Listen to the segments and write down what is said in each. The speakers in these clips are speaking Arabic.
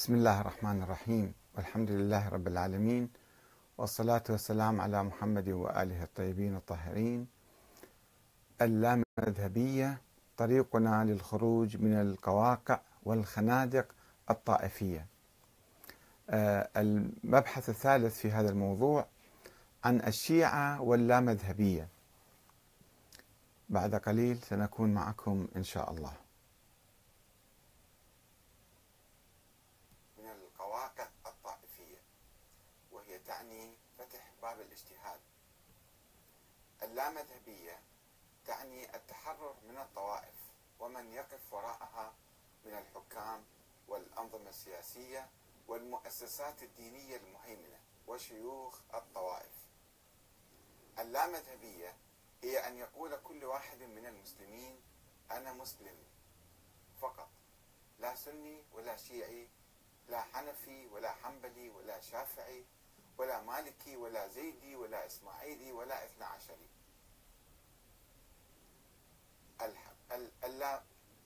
بسم الله الرحمن الرحيم. والحمد لله رب العالمين والصلاة والسلام على محمد وآله الطيبين الطاهرين. اللامذهبية طريقنا للخروج من القواقع والخنادق الطائفية. آه، المبحث الثالث في هذا الموضوع عن الشيعة واللامذهبية. بعد قليل سنكون معكم إن شاء الله من القواقع الطائفية وهي تعني فتح باب الاجتهاد. اللامذهبية تعني التحرر من الطوائف ومن يقف وراءها من الحكام والأنظمة السياسية والمؤسسات الدينية المهيمنة وشيوخ الطوائف. اللامذهبية هي أن يقول كل واحد من المسلمين أنا مسلم. فقط. لا سني ولا شيعي لا حنفي ولا حنبلي ولا شافعي ولا مالكي ولا زيدي ولا إسماعيلي ولا اثنى عشري.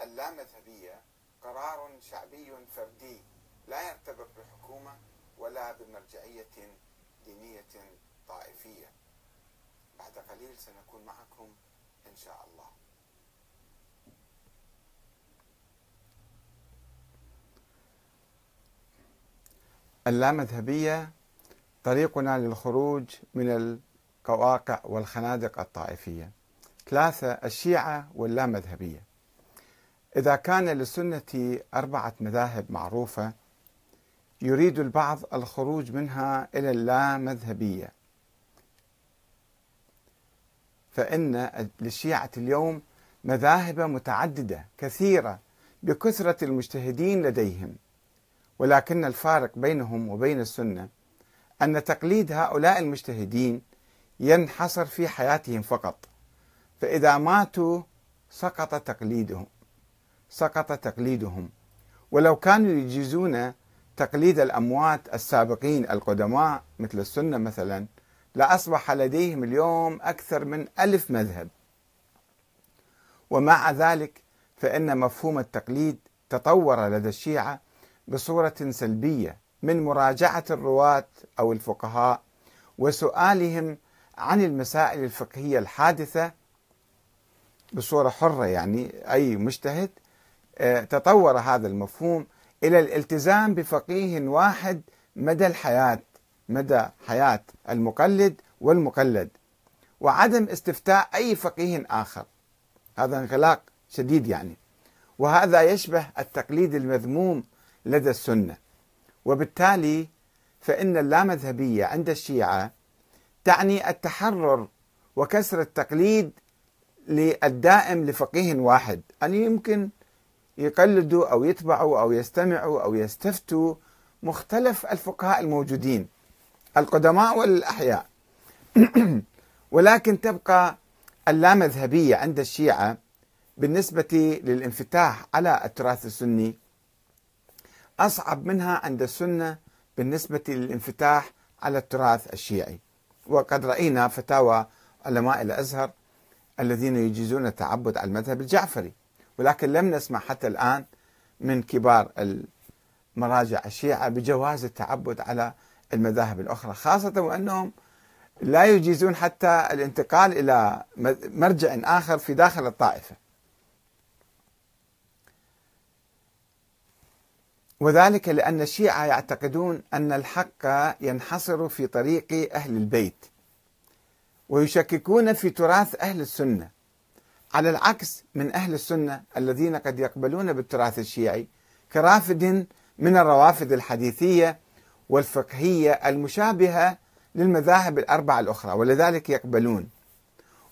اللامذهبية قرار شعبي فردي لا يرتبط بحكومة ولا بمرجعية دينية طائفية. بعد قليل سنكون معكم إن شاء الله. اللامذهبية طريقنا للخروج من القواقع والخنادق الطائفية. ثلاثة الشيعة واللامذهبية. إذا كان للسنة أربعة مذاهب معروفة يريد البعض الخروج منها إلى اللامذهبية. فإن للشيعة اليوم مذاهب متعددة كثيرة بكثرة المجتهدين لديهم. ولكن الفارق بينهم وبين السنة أن تقليد هؤلاء المجتهدين ينحصر في حياتهم فقط. فإذا ماتوا سقط تقليدهم سقط تقليدهم. ولو كانوا يجيزون تقليد الأموات السابقين القدماء مثل السنة مثلا لأصبح لديهم اليوم أكثر من ألف مذهب. ومع ذلك فإن مفهوم التقليد تطور لدى الشيعة بصورة سلبية من مراجعة الرواة أو الفقهاء وسؤالهم عن المسائل الفقهية الحادثة بصورة حرة يعني أي مجتهد آه، تطور هذا المفهوم إلى الالتزام بفقيه واحد مدى الحياة مدى حياة المقلد والمقلد وعدم استفتاء أي فقيه آخر. هذا انغلاق شديد يعني. وهذا يشبه التقليد المذموم لدى السنة. وبالتالي فإن اللامذهبية عند الشيعة تعني التحرر وكسر التقليد للدائم لفقيه واحد. أن يمكن يقلدوا أو يتبعوا أو يستمعوا أو يستفتوا مختلف الفقهاء الموجودين القدماء والأحياء. ولكن تبقى اللامذهبية عند الشيعة بالنسبة للانفتاح على التراث السني أصعب منها عند السنة بالنسبة للانفتاح على التراث الشيعي. وقد رأينا فتاوى علماء الأزهر الذين يجيزون التعبد على المذهب الجعفري ولكن لم نسمع حتى الآن من كبار المراجع الشيعة بجواز التعبد على المذاهب الأخرى خاصة وأنهم لا يجيزون حتى الانتقال إلى مرجع آخر في داخل الطائفة. وذلك لأن الشيعة يعتقدون أن الحق ينحصر في طريق أهل البيت ويشككون في تراث أهل السنة. على العكس من أهل السنة الذين قد يقبلون بالتراث الشيعي كرافد من الروافد الحديثية والفقهية المشابهة للمذاهب الأربعة الأخرى ولذلك يقبلون.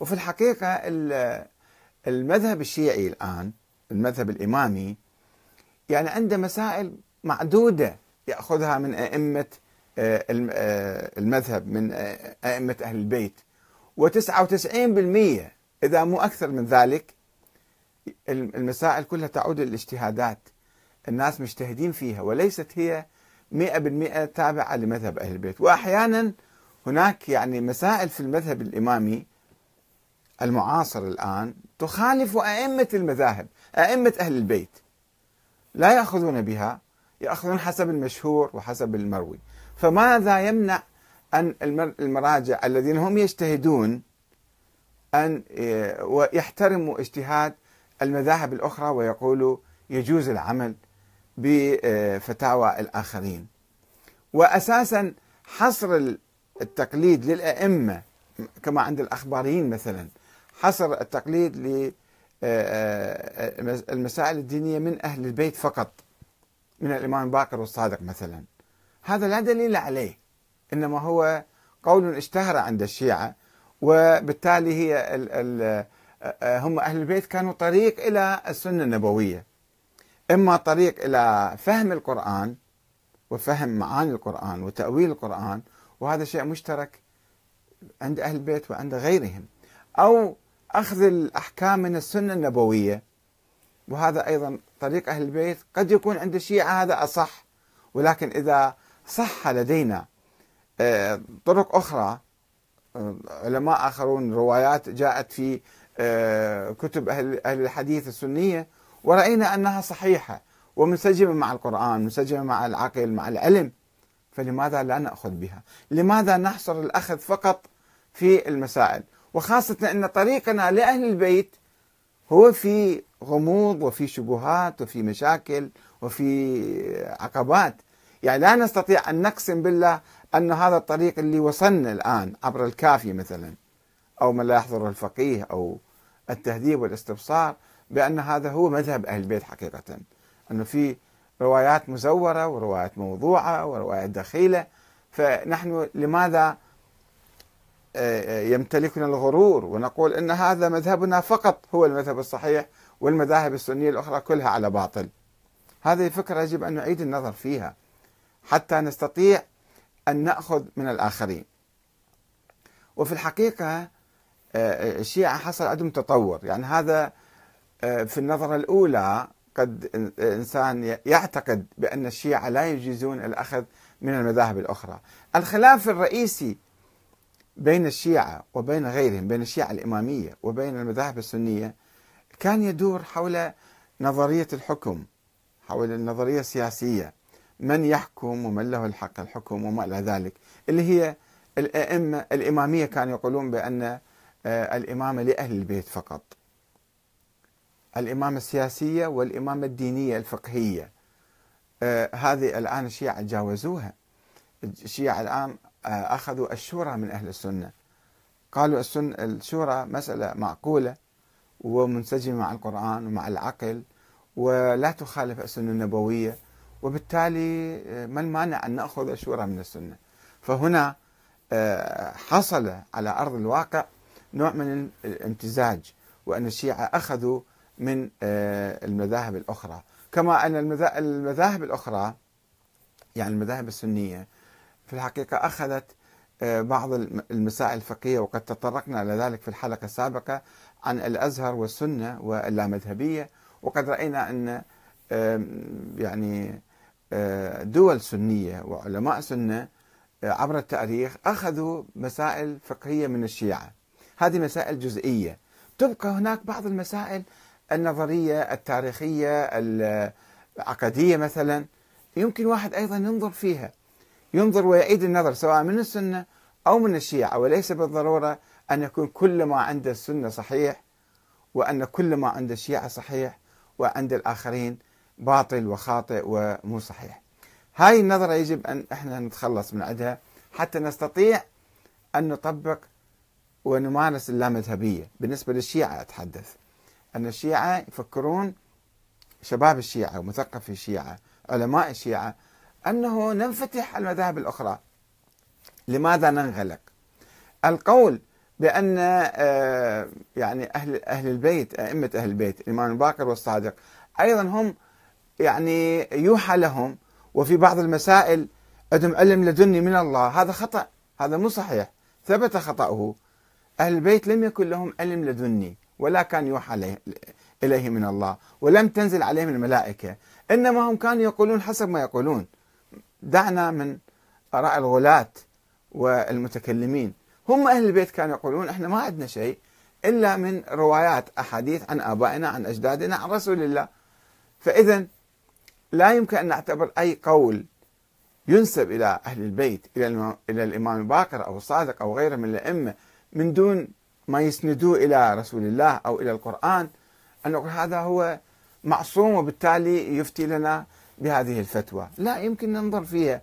وفي الحقيقة المذهب الشيعي الآن المذهب الإمامي يعني عنده مسائل معدودة يأخذها من أئمة آه، آه، المذهب من آه، أئمة أهل البيت. و99% إذا مو أكثر من ذلك المسائل كلها تعود للاجتهادات الناس مجتهدين فيها وليست هي مئة بالمئة تابعة لمذهب أهل البيت. وأحيانا هناك يعني مسائل في المذهب الإمامي المعاصر الآن تخالف أئمة المذاهب أئمة أهل البيت. لا يأخذون بها يأخذون حسب المشهور وحسب المروي. فماذا يمنع أن المراجع الذين هم يجتهدون أن يحترموا اجتهاد المذاهب الأخرى ويقولوا يجوز العمل بفتاوى الآخرين؟ وأساسا حصر التقليد للأئمة كما عند الأخباريين مثلا حصر التقليد للمسائل الدينية من أهل البيت فقط من الإمام باكر والصادق مثلا. هذا لا دليل عليه إنما هو قول اشتهر عند الشيعة وبالتالي هي ال ال هم أهل البيت كانوا طريق إلى السنة النبوية. إما طريق إلى فهم القرآن وفهم معاني القرآن وتأويل القرآن وهذا شيء مشترك عند أهل البيت وعند غيرهم. أو أخذ الأحكام من السنة النبوية. وهذا أيضا طريق أهل البيت. قد يكون عند الشيعة هذا أصح ولكن إذا صح لدينا آه، طرق أخرى آه، علماء آخرون روايات جاءت في آه، كتب أهل الحديث السنية ورأينا أنها صحيحة ومنسجمة مع القرآن منسجمة مع العقل مع العلم. فلماذا لا نأخذ بها؟ لماذا نحصر الأخذ فقط في المسائل؟ وخاصة أن طريقنا لأهل البيت هو في غموض وفي شبهات وفي مشاكل وفي عقبات. يعني لا نستطيع أن نقسم بالله أن هذا الطريق اللي وصلنا الآن عبر الكافي مثلا أو من لا يحضر الفقيه أو التهذيب والاستبصار بأن هذا هو مذهب أهل البيت حقيقة. أنه في روايات مزورة وروايات موضوعة وروايات دخيلة. فنحن لماذا يمتلكنا الغرور ونقول إن هذا مذهبنا فقط هو المذهب الصحيح والمذاهب السنية الأخرى كلها على باطل. هذه فكرة يجب أن نعيد النظر فيها حتى نستطيع أن نأخذ من الآخرين. وفي الحقيقة آه، الشيعة حصل عندهم تطور، يعني هذا في النظرة الأولى قد إنسان يعتقد بأن الشيعة لا يجيزون الأخذ من المذاهب الأخرى. الخلاف الرئيسي بين الشيعة وبين غيرهم بين الشيعة الإمامية وبين المذاهب السنية كان يدور حول نظرية الحكم حول النظرية السياسية من يحكم ومن له الحق الحكم وما إلى ذلك اللي هي الأئمة الإمامية كانوا يقولون بأن آه، الإمامة لأهل البيت فقط. الإمامة السياسية والإمامة الدينية الفقهية آه، هذه الآن الشيعة تجاوزوها. الشيعة الآن أخذوا الشورى من أهل السنة. قالوا السنة الشورى مسألة معقولة ومنسجمة مع القرآن ومع العقل ولا تخالف السنة النبوية. وبالتالي آه، ما المانع أن نأخذ الشورى من السنة. فهنا آه، حصل على أرض الواقع نوع من الامتزاج وأن الشيعة أخذوا من المذاهب الأخرى. كما أن المذاهب الأخرى يعني المذاهب السنية في الحقيقة أخذت آه، بعض المسائل الفقهية وقد تطرقنا إلى ذلك في الحلقة السابقة عن الأزهر والسنة واللامذهبية وقد رأينا أن يعني آه، دول سنية وعلماء سنة آه، عبر التاريخ أخذوا مسائل فقهية من الشيعة. هذه مسائل جزئية. تبقى هناك بعض المسائل النظرية التاريخية العقدية مثلا يمكن واحد أيضا ينظر فيها. ينظر ويعيد النظر سواء من السنة أو من الشيعة وليس بالضرورة أن يكون كل ما عند السنة صحيح وأن كل ما عند الشيعة صحيح وعند الآخرين باطل وخاطئ ومو صحيح. هاي النظرة يجب أن إحنا نتخلص من عندها حتى نستطيع أن نطبق ونمارس اللامذهبية. بالنسبة للشيعة أتحدث. أن الشيعة يفكرون شباب الشيعة ومثقفي الشيعة علماء الشيعة أنه ننفتح المذاهب الأخرى. لماذا ننغلق؟ القول بأن آه، يعني أهل أهل البيت أئمة أهل البيت الإمام الباقر والصادق أيضا هم يعني يوحى لهم وفي بعض المسائل عندهم علم لدني من الله. هذا خطأ هذا مو صحيح. ثبت خطأه. أهل البيت لم يكن لهم علم لدني ولا كان يوحى إليه من الله ولم تنزل عليهم الملائكة. إنما هم كانوا يقولون حسب ما يقولون. دعنا من آراء الغلاة والمتكلمين. هم أهل البيت كانوا يقولون إحنا ما عندنا شيء إلا من روايات أحاديث عن آبائنا عن أجدادنا عن رسول الله. فإذا لا يمكن أن نعتبر أي قول ينسب إلى أهل البيت إلى إلى الإمام الباقر أو الصادق أو غيره من الأئمة من دون ما يسندوه إلى رسول الله أو إلى القرآن. أن نقول هذا هو معصوم وبالتالي يفتي لنا بهذه الفتوى. لا يمكن ننظر فيها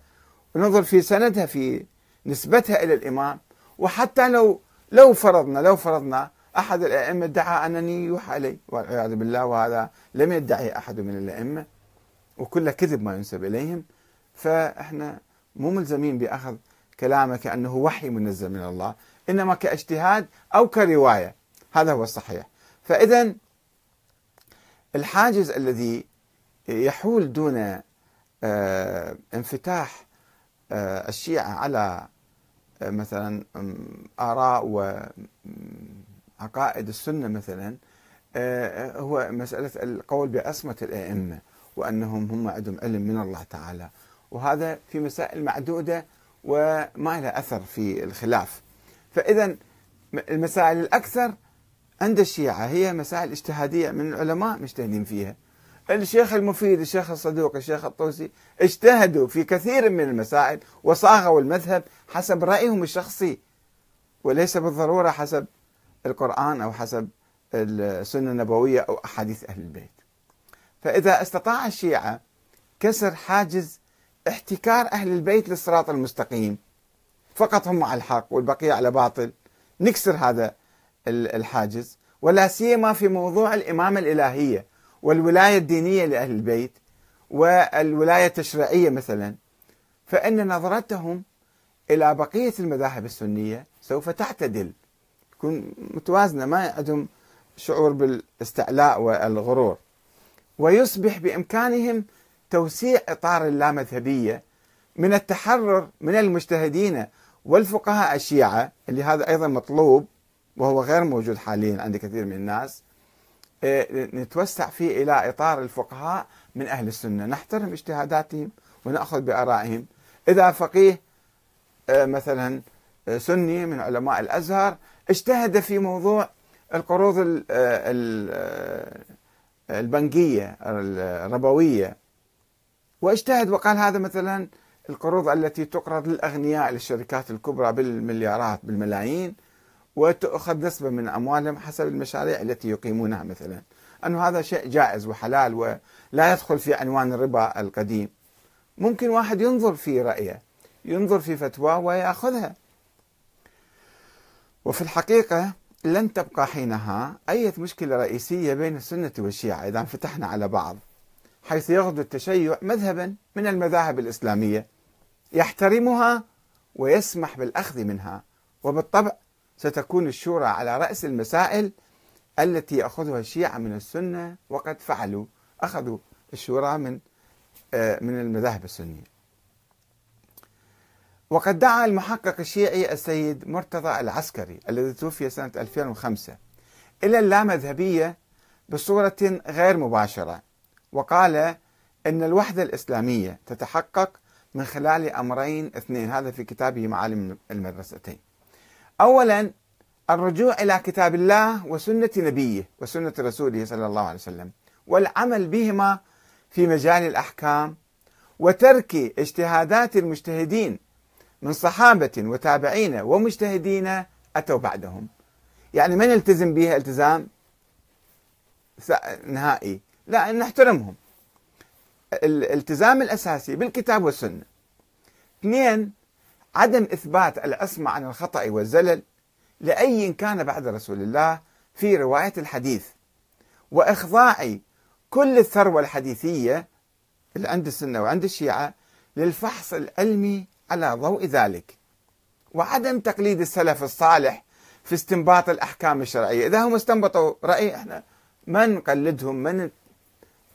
وننظر في سندها في نسبتها إلى الإمام. وحتى لو لو فرضنا لو فرضنا أحد الأئمة ادعى أنني يوحى علي والعياذ بالله وهذا لم يدعي أحد من الأئمة وكله كذب ما ينسب إليهم فإحنا مو ملزمين بأخذ كلامه كأنه وحي منزل من الله إنما كاجتهاد أو كرواية. هذا هو الصحيح. فإذا الحاجز الذي يحول دون آه، انفتاح آه، الشيعة على آه، مثلا آراء وعقائد السنة مثلا. هو مسألة القول بعصمة الأئمة وأنهم هم عندهم علم من الله تعالى. وهذا في مسائل معدودة وما لها أثر في الخلاف. فإذا المسائل الأكثر عند الشيعة هي مسائل اجتهادية من العلماء مجتهدين فيها. الشيخ المفيد الشيخ الصدوق الشيخ الطوسي اجتهدوا في كثير من المسائل وصاغوا المذهب حسب رأيهم الشخصي وليس بالضرورة حسب القرآن أو حسب السنة النبوية أو أحاديث أهل البيت. فإذا استطاع الشيعة كسر حاجز احتكار أهل البيت للصراط المستقيم فقط هم على الحق والبقية على باطل نكسر هذا الحاجز. ولا سيما في موضوع الإمامة الإلهية. والولاية الدينية لأهل البيت والولاية التشريعية مثلا فإن نظرتهم إلى بقية المذاهب السنية سوف تعتدل. تكون متوازنة ما عندهم شعور بالاستعلاء والغرور. ويصبح بإمكانهم توسيع إطار اللامذهبية من التحرر من المجتهدين والفقهاء الشيعة اللي هذا أيضا مطلوب وهو غير موجود حاليا عند كثير من الناس. نتوسع فيه إلى إطار الفقهاء من أهل السنة. نحترم اجتهاداتهم ونأخذ بآرائهم. إذا فقيه إيه، مثلا إيه، سني من علماء الأزهر اجتهد في موضوع القروض البنكية الربوية واجتهد وقال هذا مثلا القروض التي تقرض للأغنياء للشركات الكبرى بالمليارات بالملايين. وتؤخذ نسبة من أموالهم حسب المشاريع التي يقيمونها مثلا. أنه هذا شيء جائز وحلال ولا يدخل في عنوان الربا القديم. ممكن واحد ينظر في رأيه ينظر في فتواه ويأخذها. وفي الحقيقة لن تبقى حينها أي مشكلة رئيسية بين السنة والشيعة إذا انفتحنا على بعض حيث يغدو التشيع مذهبا من المذاهب الإسلامية يحترمها ويسمح بالأخذ منها. وبالطبع ستكون الشورى على رأس المسائل التي يأخذها الشيعة من السنة وقد فعلوا أخذوا الشورى من آه، من المذاهب السنية. وقد دعا المحقق الشيعي السيد مرتضى العسكري الذي توفي سنة 2005 إلى اللامذهبية بصورة غير مباشرة وقال أن الوحدة الإسلامية تتحقق من خلال أمرين اثنين هذا في كتابه معالم المدرستين. اولا الرجوع إلى كتاب الله وسنة نبيه وسنة رسوله صلى الله عليه وسلم والعمل بهما في مجال الأحكام وترك اجتهادات المجتهدين من صحابة وتابعين ومجتهدين أتوا بعدهم. يعني من التزم بها التزام نهائي؟ لا نحترمهم. الالتزام الأساسي بالكتاب والسنة. اثنين عدم إثبات العصمة عن الخطأ والزلل لأي كان بعد رسول الله في رواية الحديث. وإخضاع كل الثروة الحديثية اللي عند السنة وعند الشيعة للفحص العلمي على ضوء ذلك. وعدم تقليد السلف الصالح في استنباط الأحكام الشرعية. إذا هم استنبطوا رأي إحنا ما نقلدهم من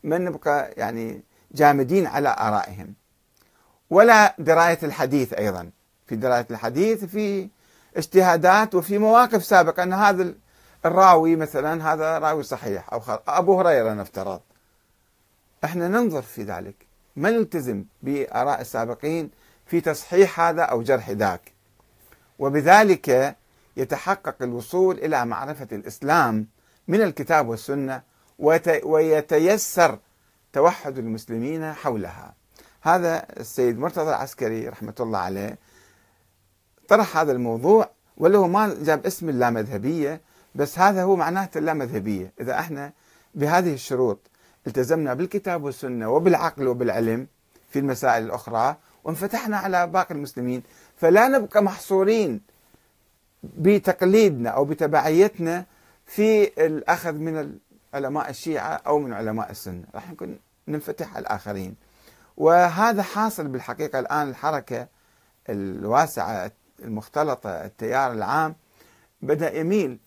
ما نبقى يعني جامدين على آرائهم. ولا دراية الحديث أيضا. في دراية الحديث في اجتهادات وفي مواقف سابقة. أن هذا الراوي مثلا هذا راوي صحيح أو أبو هريرة نفترض. إحنا ننظر في ذلك. ما نلتزم بآراء السابقين في تصحيح هذا أو جرح ذاك. وبذلك يتحقق الوصول إلى معرفة الإسلام من الكتاب والسنة ويتيسر توحد المسلمين حولها. هذا السيد مرتضى العسكري رحمة الله عليه طرح هذا الموضوع ولو ما جاب اسم اللامذهبية بس هذا هو معناته اللامذهبية. إذا إحنا بهذه الشروط التزمنا بالكتاب والسنة وبالعقل وبالعلم في المسائل الأخرى وانفتحنا على باقي المسلمين فلا نبقى محصورين بتقليدنا أو بتبعيتنا في الأخذ من علماء الشيعة أو من علماء السنة. راح نكون ننفتح على الآخرين. وهذا حاصل بالحقيقة الآن الحركة الواسعة المختلطة التيار العام. بدأ يميل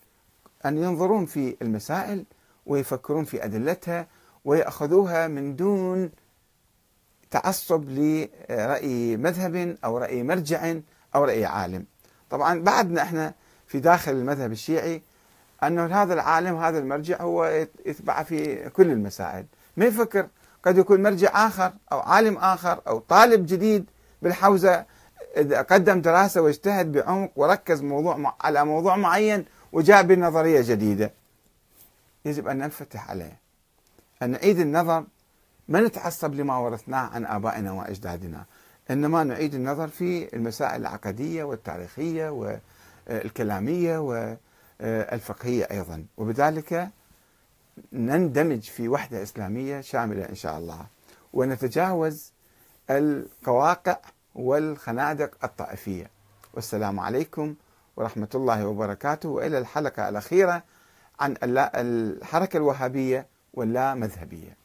أن ينظرون في المسائل ويفكرون في أدلتها ويأخذوها من دون تعصب لرأي مذهب أو رأي مرجع أو رأي عالم. طبعا بعدنا إحنا في داخل المذهب الشيعي أنه هذا العالم هذا المرجع هو يتبع في كل المسائل. ما يفكر قد يكون مرجع آخر أو عالم آخر أو طالب جديد بالحوزة قدم دراسة واجتهد بعمق وركز موضوع على موضوع معين وجاء بنظرية جديدة. يجب أن ننفتح عليه. أن نعيد النظر ما نتعصب لما ورثناه عن آبائنا وأجدادنا. إنما نعيد النظر في المسائل العقدية والتاريخية والكلامية والفقهية أيضا. وبذلك نندمج في وحدة إسلامية شاملة إن شاء الله. ونتجاوز القواقع والخنادق الطائفية. والسلام عليكم ورحمة الله وبركاته. وإلى الحلقة الأخيرة عن الحركة الوهابية واللا مذهبية.